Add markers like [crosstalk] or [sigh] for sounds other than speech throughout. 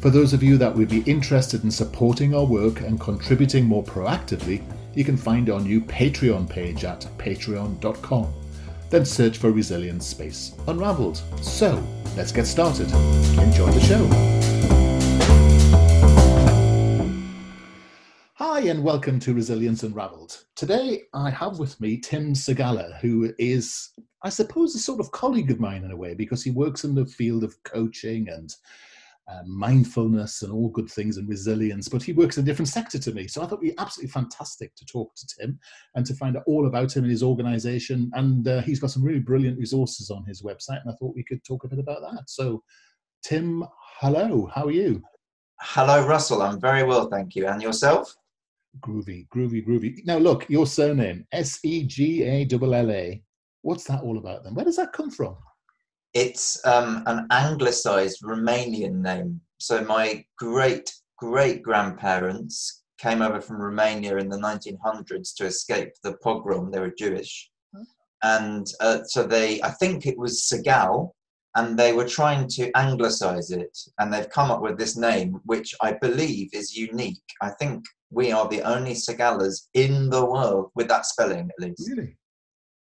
For those of you that would be interested in supporting our work and contributing more proactively, you can find our new Patreon page at patreon.com. Then search for Resilience Space Unraveled. So, let's get started. Enjoy the show. Hi, and welcome to Resilience Unraveled. Today, I have with me Tim Segalla, who is, I suppose, a sort of colleague of mine in a way, because he works in the field of coaching and uh, mindfulness and all good things and resilience, but he works in a different sector to me. So I thought it'd be absolutely fantastic to talk to Tim and to find out all about him and his organization. And uh, he's got some really brilliant resources on his website, and I thought we could talk a bit about that. So, Tim, hello, how are you? Hello, Russell. I'm very well, thank you. And yourself? Groovy, groovy, groovy. Now, look, your surname, S E G A L L A. What's that all about then? Where does that come from? It's um, an anglicized Romanian name. So my great great grandparents came over from Romania in the 1900s to escape the pogrom. They were Jewish, and uh, so they, I think it was Segal, and they were trying to anglicize it, and they've come up with this name, which I believe is unique. I think we are the only Segallas in the world with that spelling, at least. Really?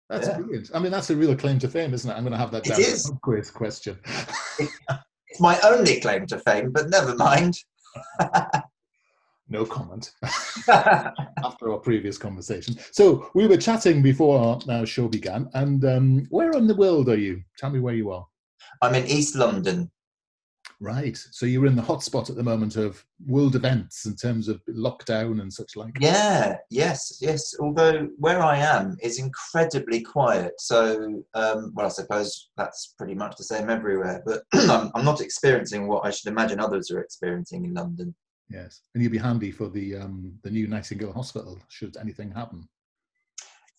That's yeah. brilliant. I mean, that's a real claim to fame, isn't it? I'm going to have that down it is. quiz question. [laughs] it's my only claim to fame, but never mind. no comment [laughs] after our previous conversation. So we were chatting before our show began, and um, where in the world are you? Tell me where you are. I'm in East London, Right. So you're in the hotspot at the moment of world events in terms of lockdown and such like. Yeah. Yes. Yes. Although where I am is incredibly quiet. So, um, well, I suppose that's pretty much the same everywhere. But [clears throat] I'm, I'm, not experiencing what I should imagine others are experiencing in London. Yes, and you'll be handy for the um, the new Nightingale Hospital should anything happen.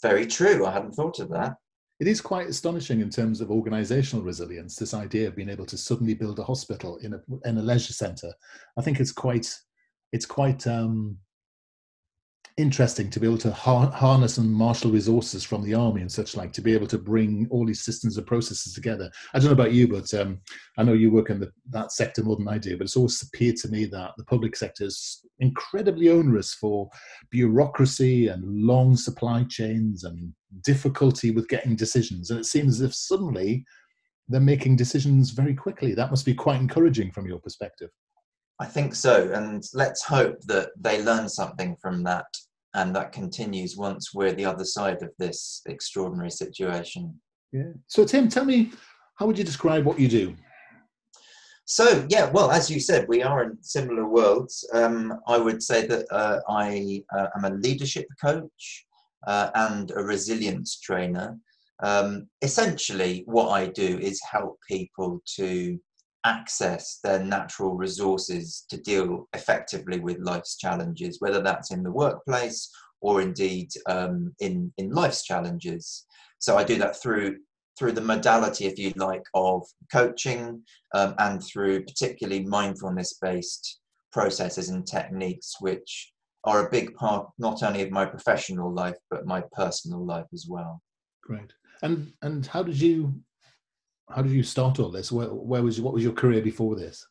Very true. I hadn't thought of that it is quite astonishing in terms of organizational resilience this idea of being able to suddenly build a hospital in a in a leisure center. I think it's quite it's quite um, interesting to be able to har- harness and marshal resources from the army and such like to be able to bring all these systems and processes together. I don't know about you, but um, I know you work in the, that sector more than I do. But it's always appeared to me that the public sector is incredibly onerous for bureaucracy and long supply chains and difficulty with getting decisions. And it seems as if suddenly they're making decisions very quickly. That must be quite encouraging from your perspective. I think so. And let's hope that they learn something from that and that continues once we're the other side of this extraordinary situation. Yeah. So, Tim, tell me, how would you describe what you do? So, yeah, well, as you said, we are in similar worlds. Um, I would say that uh, I uh, am a leadership coach uh, and a resilience trainer. Um, essentially, what I do is help people to access their natural resources to deal effectively with life's challenges, whether that's in the workplace or indeed um, in, in life's challenges. So I do that through through the modality, if you like, of coaching um, and through particularly mindfulness based processes and techniques, which are a big part not only of my professional life but my personal life as well. Great. And and how did you how did you start all this? Where, where was what was your career before this?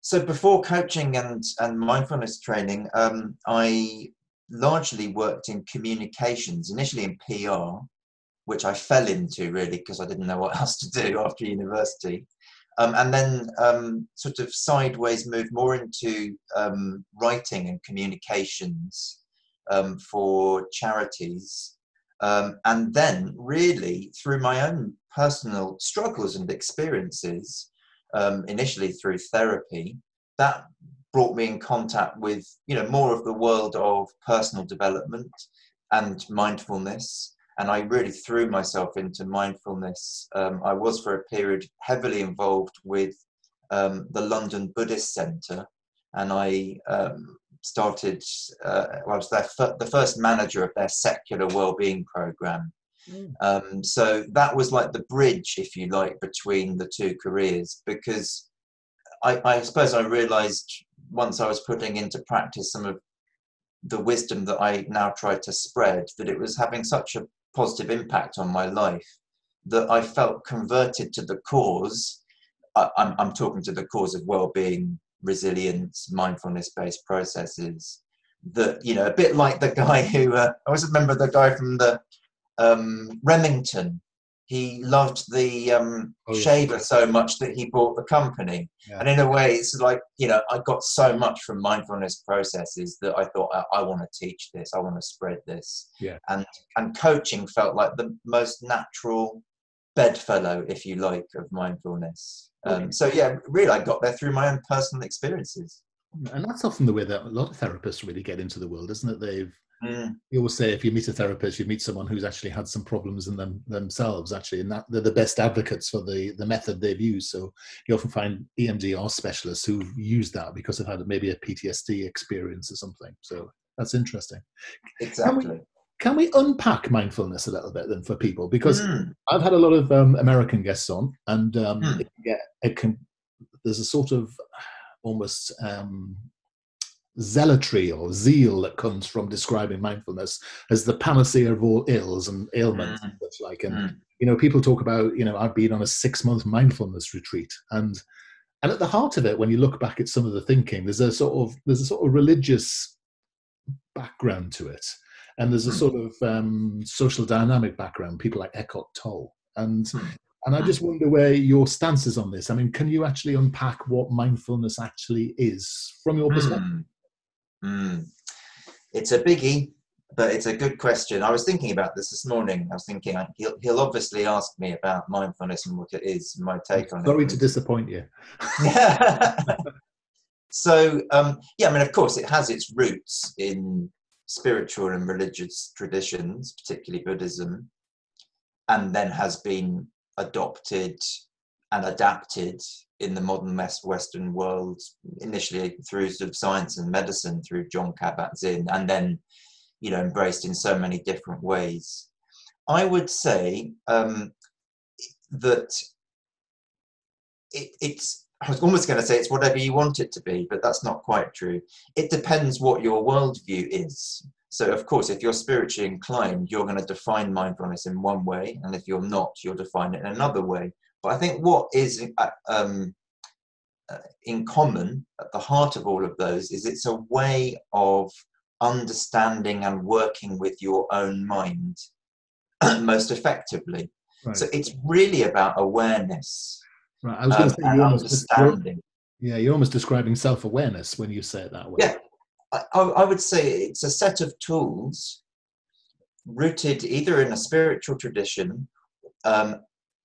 So before coaching and and mindfulness training, um, I largely worked in communications, initially in PR, which I fell into really because I didn't know what [laughs] else to do after university. Um, and then um, sort of sideways moved more into um, writing and communications um, for charities. Um, and then, really, through my own personal struggles and experiences, um, initially through therapy, that brought me in contact with you know more of the world of personal development and mindfulness and I really threw myself into mindfulness. Um, I was for a period heavily involved with um, the London Buddhist Centre, and I um, started. Uh, well, I was their f- the first manager of their secular well-being program. Mm. so that was like the bridge, if you like, between the two careers, because I, I suppose I realised once I was putting into practice some of the wisdom that I now try to spread that it was having such a positive impact on my life that I felt converted to the cause. I, I'm, I'm talking to the cause of well-being, resilience, mindfulness-based processes. That you know, a bit like the guy [laughs] who uh, I always remember the guy from the um, Remington he loved the um, oh, yeah. shaver so much that he bought the company. Yeah. And in a way, it's like, you know, I got so much from mindfulness processes that I thought, I, I want to teach this, I want to spread this. Yeah. And, and coaching felt like the most natural bedfellow, if you like, of mindfulness. Um, so, yeah, really, I got there through my own personal experiences. And that's often the way that a lot of therapists really get into the world, isn't it? They've Mm. You always say if you meet a therapist, you meet someone who's actually had some problems in them themselves, actually, and that they're the best advocates for the the method they've used. So you often find EMDR specialists who've used that because they've had maybe a PTSD experience or something. So that's interesting. Exactly. Can we, can we unpack mindfulness a little bit then for people? Because mm. I've had a lot of um, American guests on, and um, mm. it, yeah, it can. There's a sort of almost um, zealotry or zeal that comes from describing mindfulness as the panacea of all ills and ailments mm. and such like. And mm. you know, people talk about, you know, I've been on a six month mindfulness retreat, and and at the heart of it, when you look back at some of the thinking, there's a sort of there's a sort of religious background to it, and there's a mm. sort of um, social dynamic background. People like Eckhart Tolle, and mm. and I just wonder where your stance is on this. I mean, can you actually unpack what mindfulness actually is from your perspective? Mm. Mm. It's a biggie, but it's a good question. I was thinking about this this morning. I was thinking he'll, he'll obviously ask me about mindfulness and what it is, my take on Sorry it. Sorry to disappoint you. [laughs] so, um, yeah, I mean, of course, it has its roots in spiritual and religious traditions, particularly Buddhism, and then has been adopted and adapted in the modern Western world, initially through sort of science and medicine, through Jon Kabat-Zinn, and then, you know, embraced in so many different ways. I would say um, that it, it's, I was almost going to say it's whatever you want it to be, but that's not quite true. It depends what your worldview is. So, of course, if you're spiritually inclined, you're going to define mindfulness in one way, and if you're not, you'll define it in another way. But I think what is uh, um, uh, in common at the heart of all of those is it's a way of understanding and working with your own mind [clears throat] most effectively. Right. So it's really about awareness. Right. I was going to say you understanding. Yeah, you're almost describing self-awareness when you say it that way. Yeah, I, I would say it's a set of tools rooted either in a spiritual tradition um,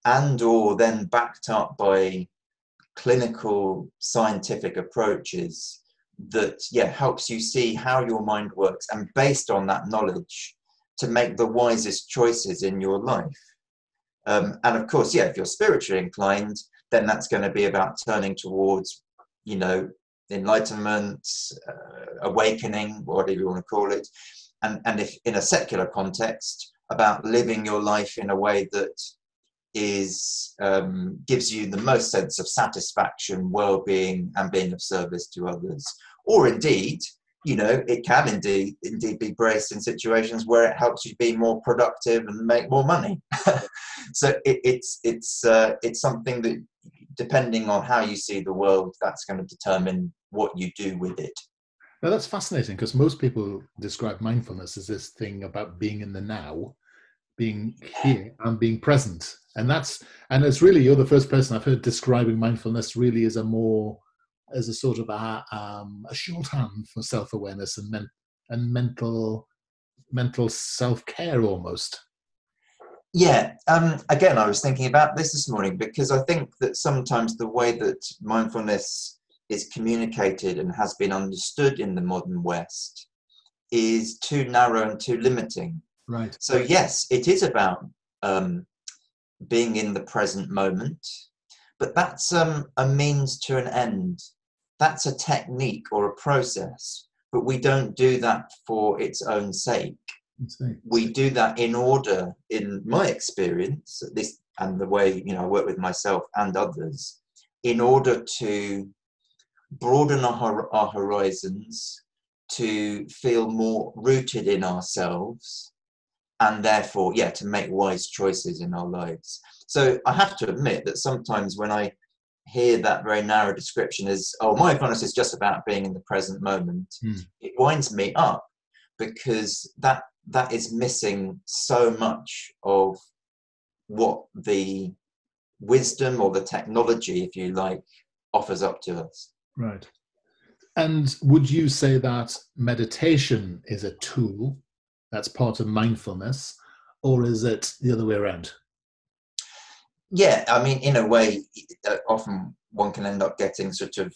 and or then backed up by clinical scientific approaches that yeah helps you see how your mind works and based on that knowledge to make the wisest choices in your life um, and of course yeah if you're spiritually inclined then that's going to be about turning towards you know enlightenment uh, awakening whatever you want to call it and and if in a secular context about living your life in a way that is um, gives you the most sense of satisfaction, well-being, and being of service to others. Or indeed, you know, it can indeed indeed be braced in situations where it helps you be more productive and make more money. [laughs] so it, it's it's uh, it's something that, depending on how you see the world, that's going to determine what you do with it. Now that's fascinating because most people describe mindfulness as this thing about being in the now, being here and being present and that's and it's really you're the first person I've heard describing mindfulness really as a more as a sort of a, um, a shorthand for self awareness and men, and mental mental self care almost. Yeah, um, again, I was thinking about this this morning because I think that sometimes the way that mindfulness is communicated and has been understood in the modern West is too narrow and too limiting. Right. So, yes, it is about um, being in the present moment, but that's um, a means to an end. That's a technique or a process, but we don't do that for its own sake we do that in order, in my experience, this and the way you know I work with myself and others, in order to broaden our, our horizons, to feel more rooted in ourselves, and therefore, yeah, to make wise choices in our lives. So I have to admit that sometimes when I hear that very narrow description as, oh, mindfulness is just about being in the present moment, mm. it winds me up because that that is missing so much of what the wisdom or the technology, if you like, offers up to us. Right. And would you say that meditation is a tool that's part of mindfulness, or is it the other way around? Yeah, I mean, in a way, uh, often one can end up getting sort of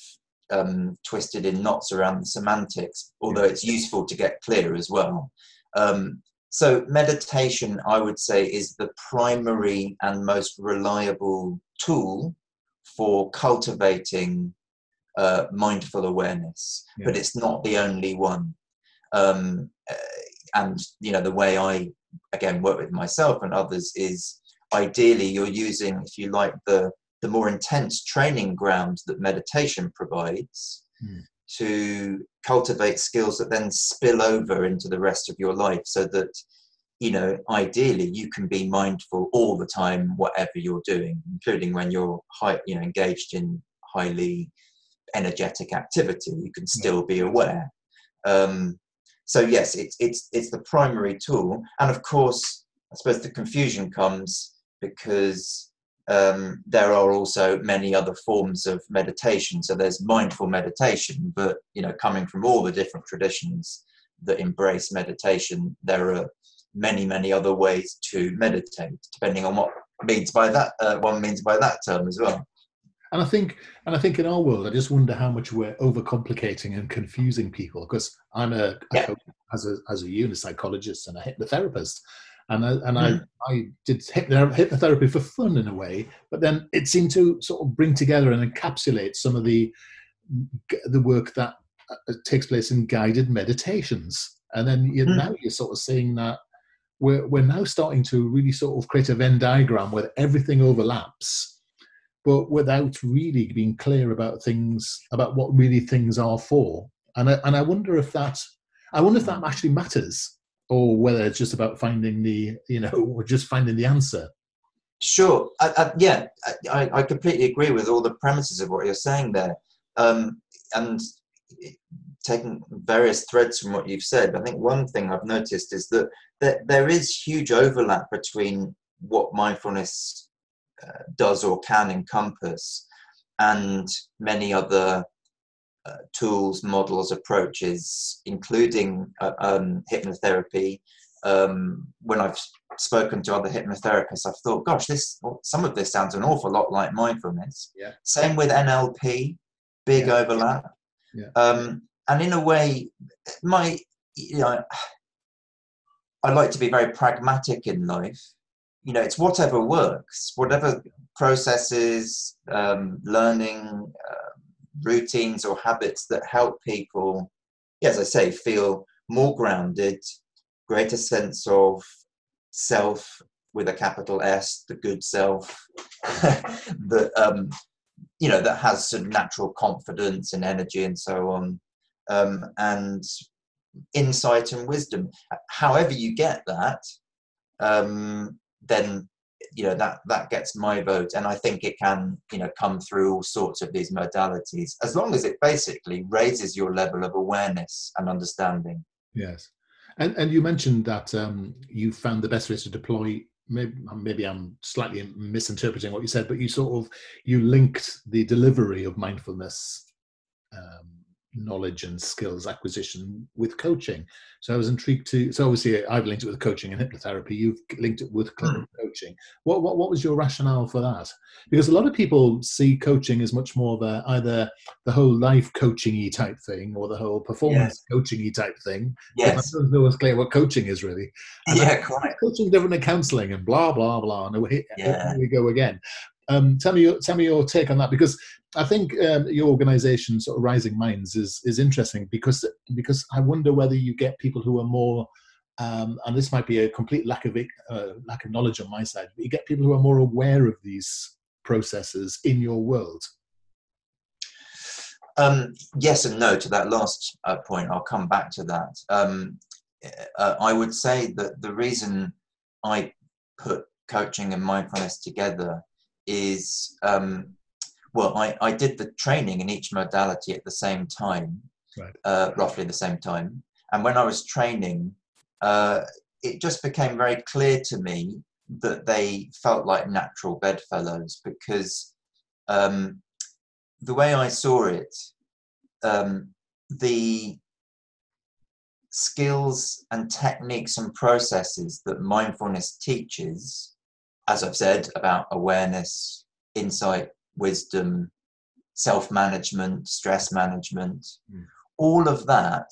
um, twisted in knots around the semantics, although it's useful to get clear as well. Um, so, meditation, I would say, is the primary and most reliable tool for cultivating uh, mindful awareness, yeah. but it's not the only one. Um, uh, and you know, the way I again work with myself and others is ideally you're using, if you like, the the more intense training ground that meditation provides. Mm to cultivate skills that then spill over into the rest of your life so that you know ideally you can be mindful all the time whatever you're doing including when you're high, you know engaged in highly energetic activity you can still be aware. Um, so yes it's it's it's the primary tool. And of course i suppose the confusion comes because um, there are also many other forms of meditation. So there's mindful meditation, but you know, coming from all the different traditions that embrace meditation, there are many, many other ways to meditate, depending on what means by that uh, one means by that term as well. And I think, and I think in our world, I just wonder how much we're overcomplicating and confusing people. Because I'm a, yeah. as a as a psychologist and a hypnotherapist, and I, and mm. I, I did hypnotherapy for fun in a way, but then it seemed to sort of bring together and encapsulate some of the the work that uh, takes place in guided meditations. And then you, mm. now you're sort of seeing that we're we're now starting to really sort of create a Venn diagram where everything overlaps, but without really being clear about things about what really things are for. And I, and I wonder if that I wonder if that actually matters or whether it's just about finding the you know [laughs] or just finding the answer. Sure. I, I, yeah I, I, completely agree with all the premises of what you're saying there. Um, and taking various threads from what you've said i think one thing i've noticed is that there, there is huge overlap between what mindfulness uh, does or can encompass and many other tools, models, approaches, including uh, um, hypnotherapy. Um, when I've spoken to other hypnotherapists, I've thought, gosh, this some of this sounds an awful lot like mindfulness. Yeah. Same with NLP, big yeah. overlap. Yeah. Um, and in a way, my you know, I like to be very pragmatic in life. You know, it's whatever works, whatever processes, um, learning, uh, routines or habits that help people, as I say, feel more grounded, greater sense of self with a capital S, the good self, [laughs] that um, you know that has some natural confidence and energy and so on, um, and insight and wisdom. However you get that, um, then you know that that gets my vote. And i think it can you know come through all sorts of these modalities as long as it basically raises your level of awareness and understanding. Yes. And and you mentioned that um, you found the best ways to deploy maybe, maybe i'm slightly misinterpreting what you said but you sort of you linked the delivery of mindfulness um, knowledge and skills acquisition with coaching. So I was intrigued to. So obviously, I've linked it with coaching and hypnotherapy. You've linked it with clinical mm. coaching. What, what what was your rationale for that? Because a lot of people see coaching as much more of a either the whole life coaching type thing or the whole performance yes. coaching type thing. Yes, know what's clear what coaching is really. And yeah, quite. Coaching different than counselling and blah blah blah. And here, yeah. here we go again. Um, tell me your tell me your take on that because I think um, your organisation, sort of Rising Minds, is is interesting because because I wonder whether you get people who are more, um, and this might be a complete lack of uh, lack of knowledge on my side, but you get people who are more aware of these processes in your world. Um, yes and no to that last uh, point. I'll come back to that. Um, uh, I would say that the reason I put coaching and mindfulness together is um, well, I, I did the training in each modality at the same time, right. uh, roughly the same time. And when I was training, uh, it just became very clear to me that they felt like natural bedfellows because um, the way I saw it, um, the skills and techniques and processes that mindfulness teaches, as I've said about awareness, insight, wisdom, self management, stress management, mm. all of that,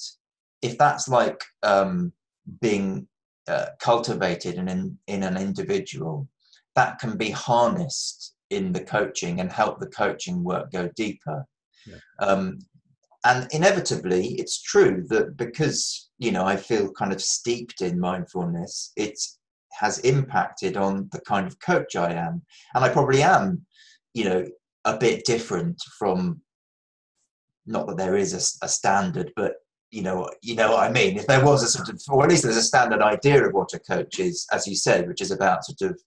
if that's like um, being uh, cultivated in, in, in an individual, that can be harnessed in the coaching and help the coaching work go deeper. Yeah. Um, and inevitably, it's true that because you know I feel kind of steeped in mindfulness, it has impacted on the kind of coach I am, and I probably am you know a bit different from not that there is a, a, standard but you know you know what i mean? If there was a sort of or at least there's a standard idea of what a coach is as you said which is about sort of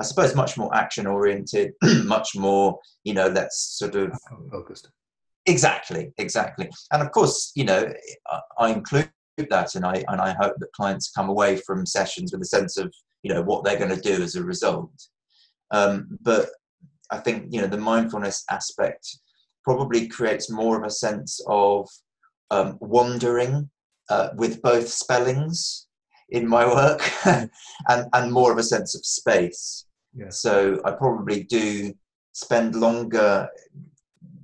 i suppose much more action oriented [clears throat] much more you know let's sort of focused. Exactly exactly. And of course you know I, I include that and i and i hope that clients come away from sessions with a sense of you know what they're going to do as a result um, but I think you know the mindfulness aspect probably creates more of a sense of um, wandering uh, with both spellings in my work [laughs] and, and more of a sense of space. Yeah. So I probably do spend longer,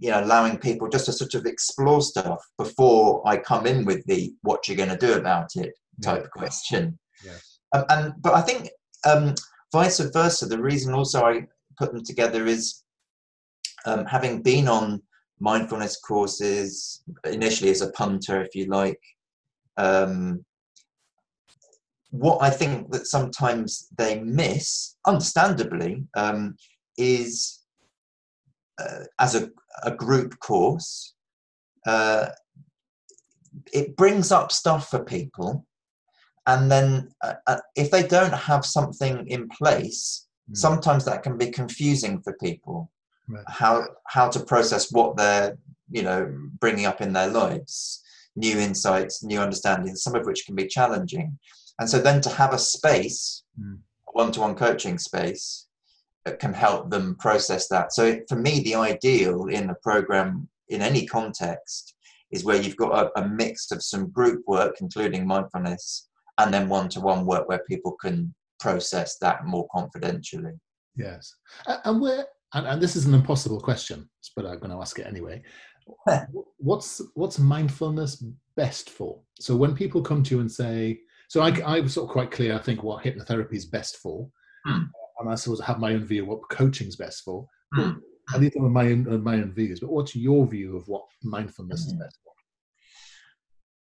you know, allowing people just to sort of explore stuff before I come in with the "what you're going to do about it" type yeah. question. Yeah. Um, and but I think um, vice versa. The reason also I put them together is um, having been on mindfulness courses initially as a punter, if you like. Um, what I think that sometimes they miss, understandably, um, is uh, as a, a, group course, uh, it brings up stuff for people. And then uh, uh if they don't have something in place, Mm. sometimes that can be confusing for people right. how how to process what they're you know bringing up in their lives new insights new understandings some of which can be challenging and so then to have a space mm. one-to-one coaching space that can help them process that so for me the ideal in a program in any context is where you've got a, a mix of some group work including mindfulness and then one-to-one work where people can process that more confidentially. Yes, and where and, and this is an impossible question, but I'm going to ask it anyway. [laughs] what's what's mindfulness best for? So when people come to you and say, so I, I'm sort of quite clear. I think what hypnotherapy is best for, mm. and I suppose I have my own view of what coaching's best for. Mm. And these are my own my own views. But what's your view of what mindfulness mm. is hmm. best for?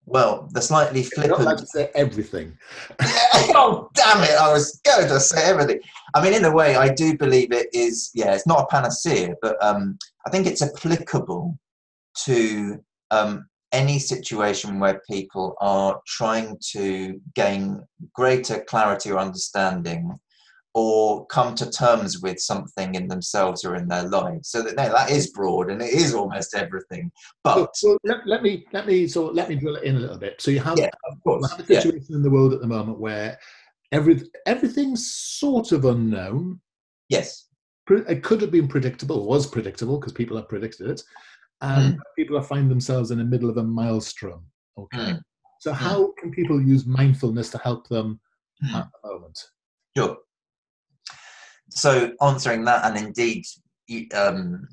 Well, the slightly flippant. Like to say everything. [laughs] oh, damn it! I was going to say everything. I mean, in a way, I do believe it is. Yeah, it's not a panacea, but um, I think it's applicable to um, any situation where people are trying to gain greater clarity or understanding or come to terms with something in themselves or in their lives. So that no, that is broad and it is almost everything. But so, so let, let, me let me so let me drill it in a little bit. So you have, yeah, of course. have a situation yeah. in the world at the moment where every everything's sort of unknown. Yes. It could have been predictable, was predictable because people have predicted it. and mm. people find themselves in the middle of a maelstrom. Okay. Mm. So, how can people use mindfulness to help them mm. at the moment? Sure. So, answering that, and indeed, um,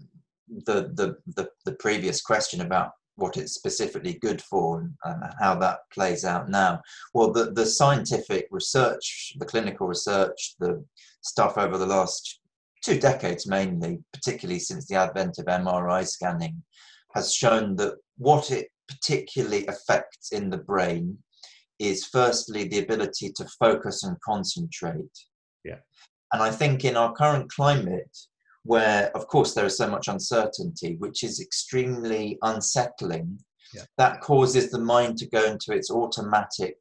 the, the, the the previous question about what it's specifically good for and, and, how that plays out now. Well, the, the scientific research, the clinical research, the stuff over the last two decades mainly, particularly since the advent of MRI scanning, has shown that what it particularly affects in the brain is firstly the ability to focus and concentrate. Yeah. And I think in our current climate, where of course there is so much uncertainty, which is extremely unsettling, yeah. that causes the mind to go into its automatic,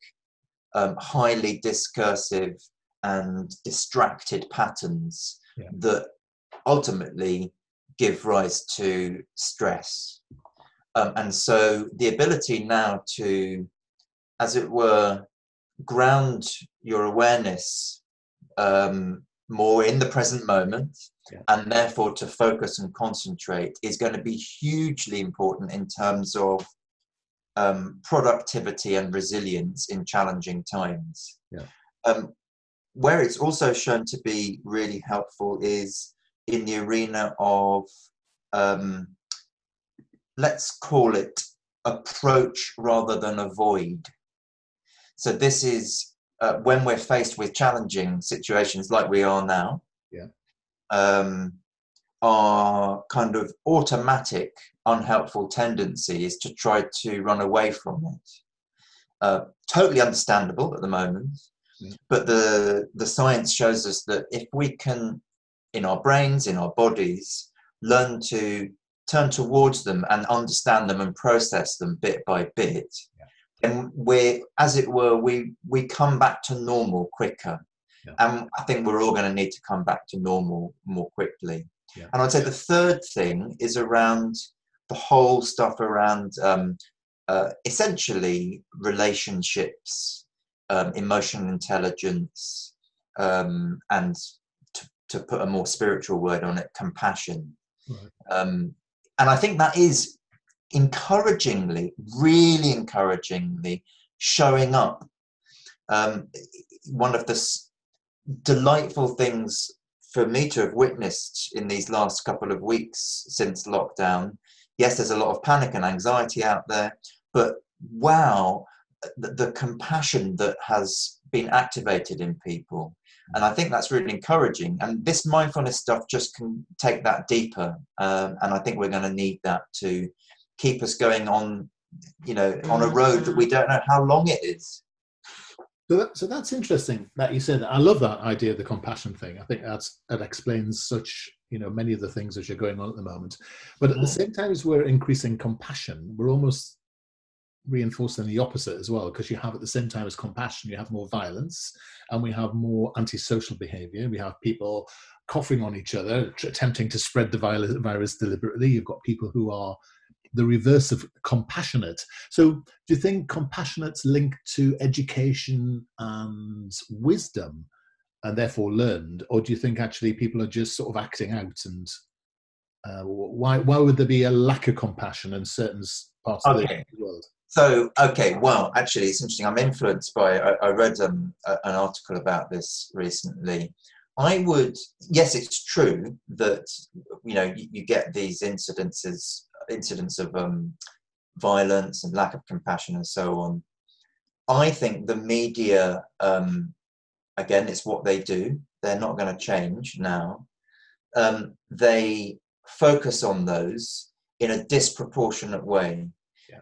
um, highly discursive and distracted patterns yeah. that ultimately give rise to stress. Um, and so the ability now to, as it were, ground your awareness um, more in the present moment yeah. and therefore to focus and concentrate is going to be hugely important in terms of um, productivity and resilience in challenging times. Yeah. Um, where it's also shown to be really helpful is in the arena of um, let's call it approach rather than avoid. So this is uh, when we're faced with challenging situations like we are now. Yeah. Um, our kind of automatic unhelpful tendency is to try to run away from it. Uh, totally understandable at the moment, yeah. but the the science shows us that if we can, in our brains, in our bodies, learn to turn towards them and understand them and process them bit by bit, yeah. and we, as it were, we we come back to normal quicker. Yeah. And I think we're all going to need to come back to normal more quickly. Yeah. And I'd say the third thing is around the whole stuff around um, uh, essentially relationships, um, emotional intelligence, um, and to, to, put a more spiritual word on it, compassion. Right. Um, and I think that is encouragingly, really encouragingly showing up. Um, one of the delightful things for me to have witnessed in these last couple of weeks since lockdown. Yes, there's a lot of panic and anxiety out there, but wow, the, the compassion that has been activated in people and I think that's really encouraging. And this mindfulness stuff just can take that deeper. Um, and I think we're going to need that to keep us going on, you know, on a road that we don't know how long it is. So, that, so that's interesting that you said. That. I love that idea of the compassion thing. I think that's that explains such you know many of the things that are going on at the moment. But at the mm. same time as we're increasing compassion, we're almost reinforcing the opposite as well because you have at the same time as compassion you have more violence and we have more antisocial behavior we have people coughing on each other attempting to spread the virus deliberately you've got people who are the reverse of compassionate so do you think compassionate's linked to education and wisdom and therefore learned or do you think actually people are just sort of acting out and uh, why why would there be a lack of compassion in certain parts okay. of the world so, okay, well, actually, it's interesting. I'm influenced by, I, I read um, a, an article about this recently. I would, yes, it's true that, you know, you, you get these incidences, incidents of um, violence and lack of compassion and so on. I think the media, um, again, it's what they do. They're not going to change now. Um, they focus on those in a disproportionate way.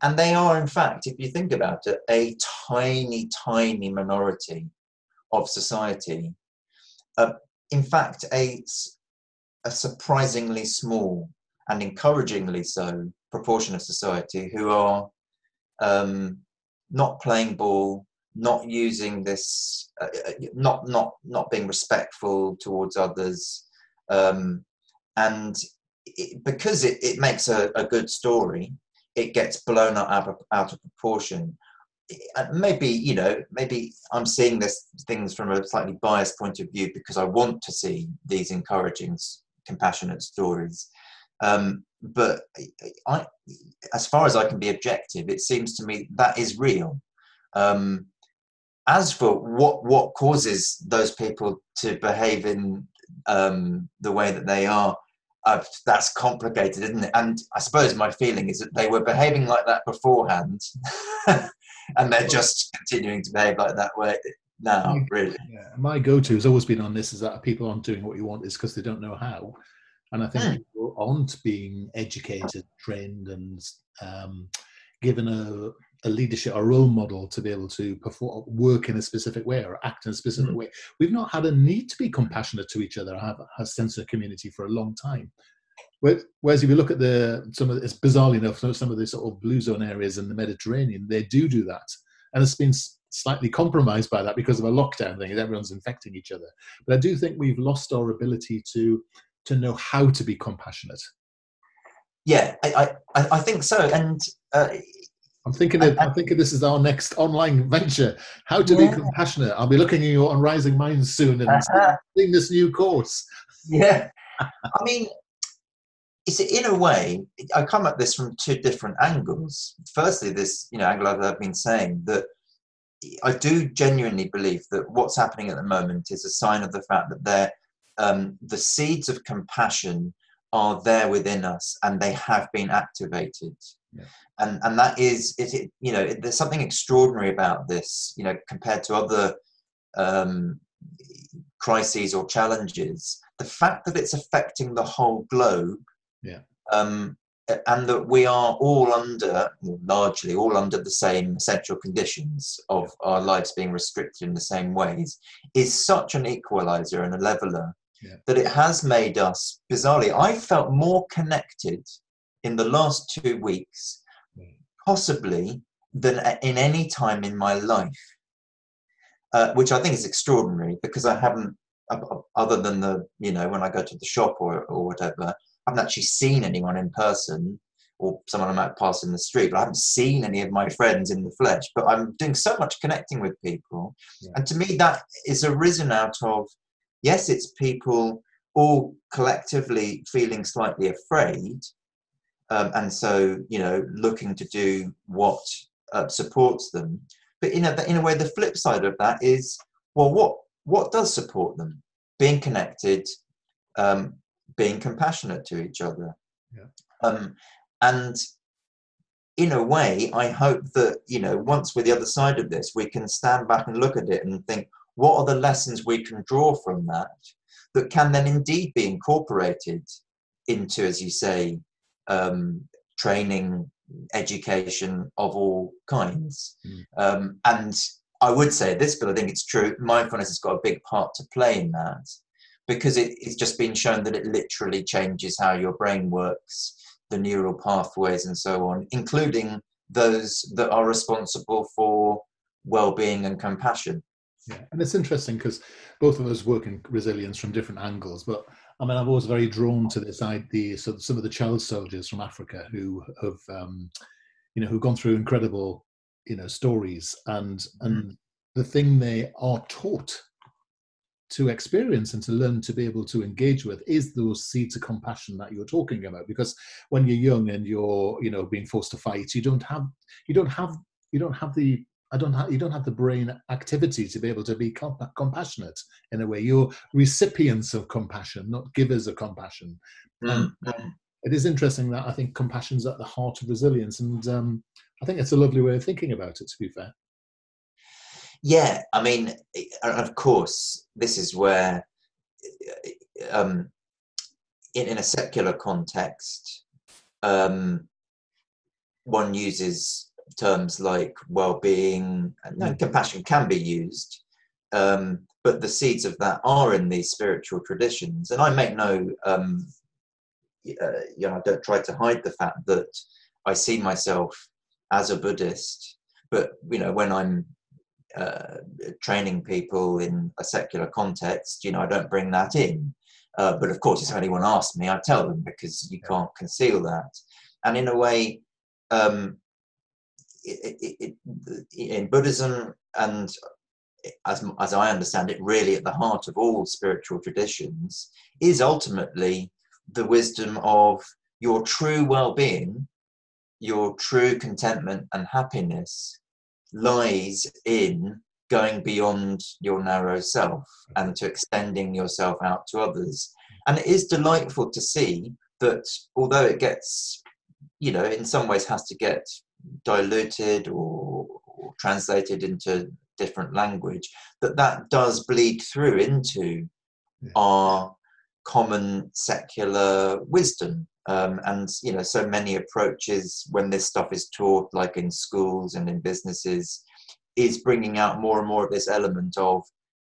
And they are, in fact, if you think about it, a tiny, tiny minority of society. Uh, in fact, a, a surprisingly small and encouragingly so proportion of society who are um, not playing ball, not using this, uh, uh not not not being respectful towards others, um, and it, because it, it makes a, a good story, it gets blown out of, out of proportion. Maybe you know, maybe I'm seeing this things from a slightly biased point of view because I want to see these encouraging, compassionate stories. Um, but I, as far as I can be objective, it seems to me that is real. Um, as for what what causes those people to behave in um, the way that they are, uh, that's complicated, isn't it? And I suppose my feeling is that they were behaving like that beforehand, [laughs] and they're just continuing to behave like that way now. Really, yeah. My go-to has always been on this: is that people aren't doing what you want is because they don't know how. And I think mm. people aren't being educated, trained, and um, given a, a, leadership, a role model to be able to perform, work in a specific way or act in a specific mm. way. We've not had a need to be compassionate to each other, have a sense of community for a long time. Whereas if you look at the some of it's bizarrely enough, some of the sort of blue zone areas in the Mediterranean, they do do that, and it's been slightly compromised by that because of a lockdown thing, everyone's infecting each other. But I do think we've lost our ability to to know how to be compassionate. Yeah, I I, I think so, and. Uh, I'm thinking. That, I, am thinking this is our next online venture. How to yeah. be compassionate. I'll be looking at you on Rising Minds soon and uh-huh. seeing this new course. Yeah, I mean, it's in a way. I come at this from two different angles. Firstly, this you know angle I've been saying that I do genuinely believe that what's happening at the moment is a sign of the fact that there um, the seeds of compassion are there within us and they have been activated. Yeah. And, and that is, it, it you know, it, there's something extraordinary about this, you know, compared to other um, crises or challenges. The fact that it's affecting the whole globe yeah. um, and that we are all under, largely all under the same essential conditions of our lives being restricted in the same ways, is such an equalizer and a leveler yeah. that it has made us, bizarrely, I felt more connected in the last two weeks, mm. possibly, than in any time in my life. Uh, which I think is extraordinary because I haven't, other than the, you know, when I go to the shop or, or whatever, I haven't actually seen anyone in person or someone I might pass in the street, but I haven't seen any of my friends in the flesh. But I'm doing so much connecting with people. Yeah. And to me, that is arisen out of yes, it's people all collectively feeling slightly afraid, um, and so you know looking to do what uh, supports them. But in a in a way, the flip side of that is well, what what does support them? Being connected, um, being compassionate to each other, yeah. um, and in a way, I hope that you know once we're the other side of this, we can stand back and look at it and think, what are the lessons we can draw from that that can then indeed be incorporated into, as you say, um, training, education of all kinds. Mm. Um, and I would say this, but I think it's true. Mindfulness has got a big part to play in that because it, it's just been shown that it literally changes how your brain works, the neural pathways, and so on, including those that are responsible for well-being and compassion. Yeah, and it's interesting because both of us work in resilience from different angles. But I mean, I'm always very drawn to this idea. So some of the child soldiers from Africa who have, um, you know, who've gone through incredible, you know, stories, and and the thing they are taught to experience and to learn to be able to engage with is those seeds of compassion that you're talking about because when you're young and you're you know being forced to fight you don't have you don't have you don't have the I don't have, you don't have the brain activity to be able to be comp- compassionate in a way. You're recipients of compassion, not givers of compassion. Mm-hmm. Um, it is interesting that I think compassion is at the heart of resilience, and um, I think it's a lovely way of thinking about it. To be fair. Yeah, I mean, of course, this is where, um, in, in a secular context, um, one uses terms like well-being and, and compassion can be used um, but the seeds of that are in these spiritual traditions. And i make no um, uh, you know i don't try to hide the fact that i see myself as a buddhist but you know when i'm uh, training people in a secular context you know i don't bring that in. Uh, but of course if anyone asks me i tell them because you can't conceal that. And in a way um, it, it, in Buddhism and as, as I understand it, really at the heart of all spiritual traditions is ultimately the wisdom of your true well-being your true contentment and happiness lies in going beyond your narrow self and to extending yourself out to others. And it is delightful to see that although it gets you know in some ways has to get diluted or, or translated into different language that that does bleed through into yeah. our common secular wisdom um, and you know so many approaches when this stuff is taught like in schools and in businesses is bringing out more and more of this element of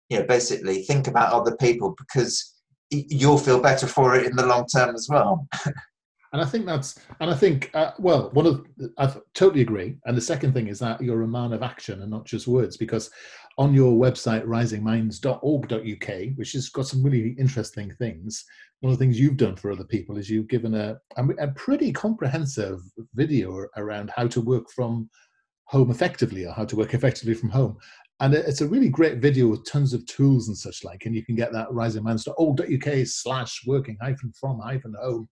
you know basically think about other people because you'll feel better for it in the long term as well [laughs] and i think that's and i think uh, well one of i totally agree. And the second thing is that you're a man of action and not just words because on your website risingminds.org.uk which has got some really interesting things one of the things you've done for other people is you've given a, a pretty comprehensive video around how to work from home effectively or how to work effectively from home. And it's a really great video with tons of tools and such like and you can get that risingminds.org.uk slash working hyphen from hyphen home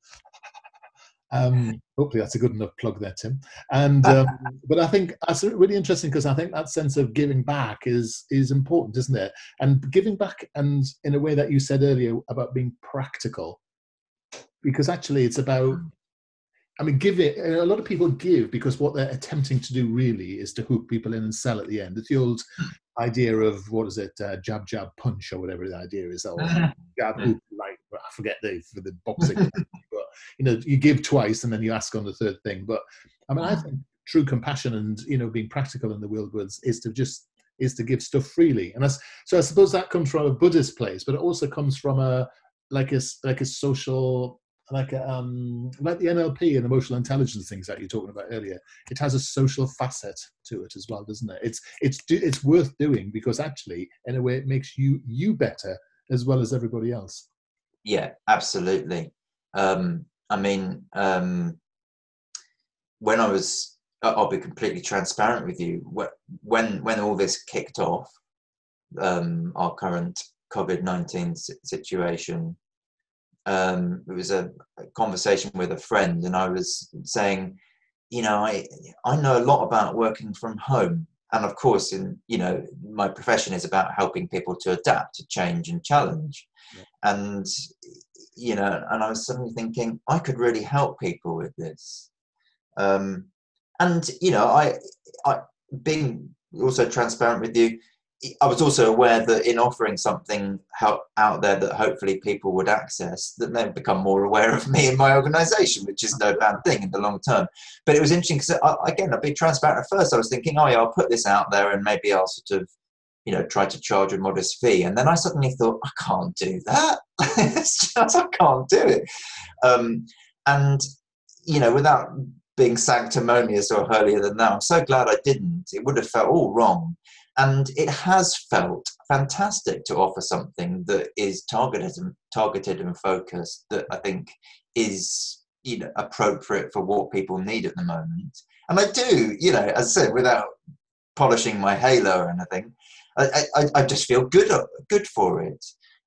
um, [laughs] hopefully, that's a good enough plug there, Tim. And [laughs] um, but I think that's really interesting because I think that sense of giving back is is important, isn't it? And giving back, and in a way that you said earlier about being practical, because actually it's about. I mean, give it. A lot of people give because what they're attempting to do really is to hook people in and sell at the end. It's the old idea of what is it, uh, jab, jab, punch, or whatever the idea is, or [laughs] jab, hook, I forget the for the boxing [laughs] but you know you give twice and then you ask on the third thing. But i mean i think true compassion and you know being practical in the world goods is to just is to give stuff freely. And that's so i suppose that comes from a buddhist place but it also comes from a like a like a social like a, um like the nlp and emotional intelligence things that you're talking about earlier. It has a social facet to it as well doesn't it? It's it's it's worth doing because actually in a way it makes you you better as well as everybody else yeah absolutely um I mean, um, when I was, I'll be completely transparent with you. When when all this kicked off, um, our current COVID nineteen situation, um, it was a, a conversation with a friend, and I was saying, you know, I I know a lot about working from home, and of course, in you know, my profession is about helping people to adapt to change and challenge, yeah. and you know, and I was suddenly thinking I could really help people with this. Um, and you know, I, I being also transparent with you, I was also aware that in offering something out there that hopefully people would access, that they'd become more aware of me and my organisation, which is no bad thing in the long term. But it was interesting because again, I'll be transparent. At first, I was thinking, oh yeah, I'll put this out there and maybe I'll sort of you know, try to charge a modest fee. And then I suddenly thought, I can't do that. [laughs] it's just, I can't do it. Um, and, you know, without being sanctimonious or holier than thou, I'm so glad I didn't. It would have felt all wrong. And it has felt fantastic to offer something that is targeted and targeted and focused that I think is you know appropriate for what people need at the moment. And I do, you know, as I said, without polishing my halo or anything, I, I, I just feel good good for it.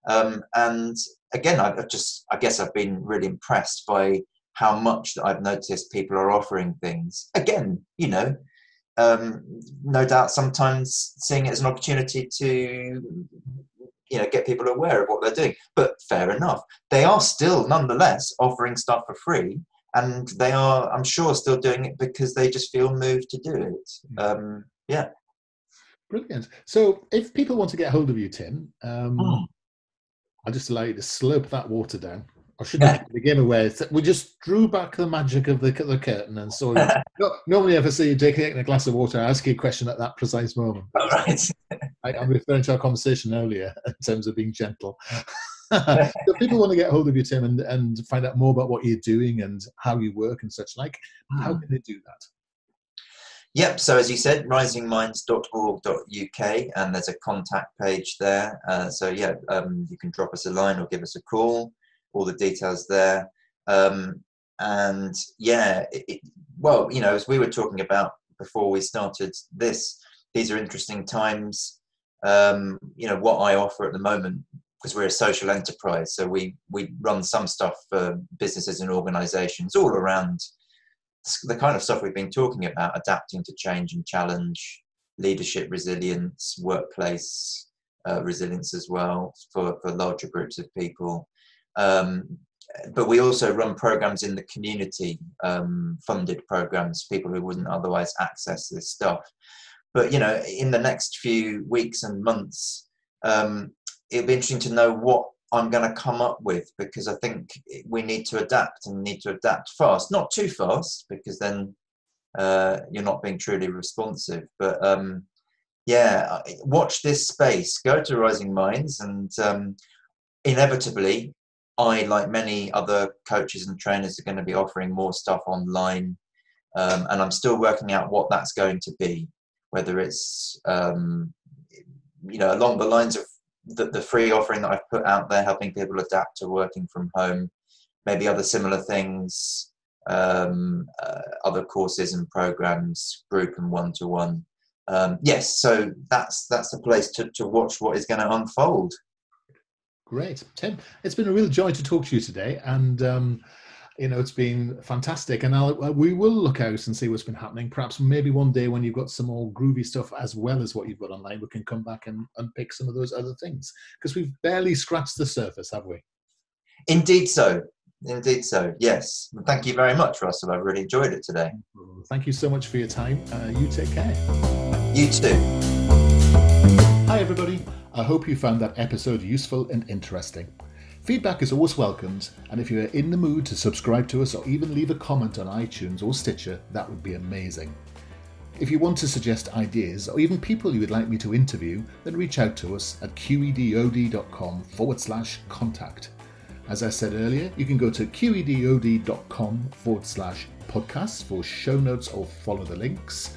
Um, and again, I've just I guess I've been really impressed by how much that I've noticed people are offering things. Again, you know, um, no doubt sometimes seeing it as an opportunity to you know get people aware of what they're doing. But fair enough, they are still nonetheless offering stuff for free. And they are, I'm sure, still doing it because they just feel moved to do it. Hmm. Um, yeah. Brilliant. So, if people want to get hold of you, Tim, um, oh. I'll just allow you to slurp that water down. Or should yeah. I begin away? We just drew back the magic of the, the curtain and saw you. [laughs] no, normally, ever see you taking a glass of water, I ask you a question at that precise moment. [laughs] All right. I, am referring to our conversation earlier [laughs] in terms of being gentle. so people want to get hold of you, Tim, and, and find out more about what you're doing and how you work and such like. How hmm. can they do that? Yep, so as you said, risingminds.org.uk, and there's a contact page there. Uh, so, yeah, um, you can drop us a line or give us a call, all the details there. Um, and yeah, it, it, well, you know, as we were talking about before we started this, these are interesting times. Um, you know, what I offer at the moment because we're a social enterprise. So we we run some stuff for businesses and organisations all around the kind of stuff we've been talking about: adapting to change and challenge, leadership resilience, workplace uh, resilience as well for for larger groups of people. Um, but we also run programs in the community, um, funded programs, people who wouldn't otherwise access this stuff. But you know, in the next few weeks and months, um, it'll be interesting to know what I'm going to come up with because I think we need to adapt and need to adapt fast, not too fast because then uh, you're not being truly responsive. But um, yeah, watch this space, go to Rising Minds, and um, inevitably I, like many other coaches and trainers, are going to be offering more stuff online. Um, and I'm still working out what that's going to be, whether it's, um, you know, along the lines of the, the free offering that I've put out there, helping people adapt to working from home, maybe other similar things, um, uh, other courses and programs, group and one to one. Yes, so that's that's the place to, to watch what is going to unfold. Great, Tim. It's been a real joy to talk to you today, and um, you know it's been fantastic. And I'll, uh, we will look out and see what's been happening. Perhaps maybe one day when you've got some more groovy stuff as well as what you've got online, we can come back and unpick some of those other things because we've barely scratched the surface, have we? Indeed, so. Indeed, so. Yes. thank you very much, Russell. I've really enjoyed it today. Thank you so much for your time. Uh, you take care. You too. Hi, everybody. I hope you found that episode useful and interesting. Feedback is always welcomed, and if you are in the mood to subscribe to us or even leave a comment on iTunes or Stitcher, that would be amazing. If you want to suggest ideas or even people you would like me to interview, then reach out to us at qedod.com forward slash contact. As I said earlier, you can go to qedod.com forward slash podcasts for show notes or follow the links.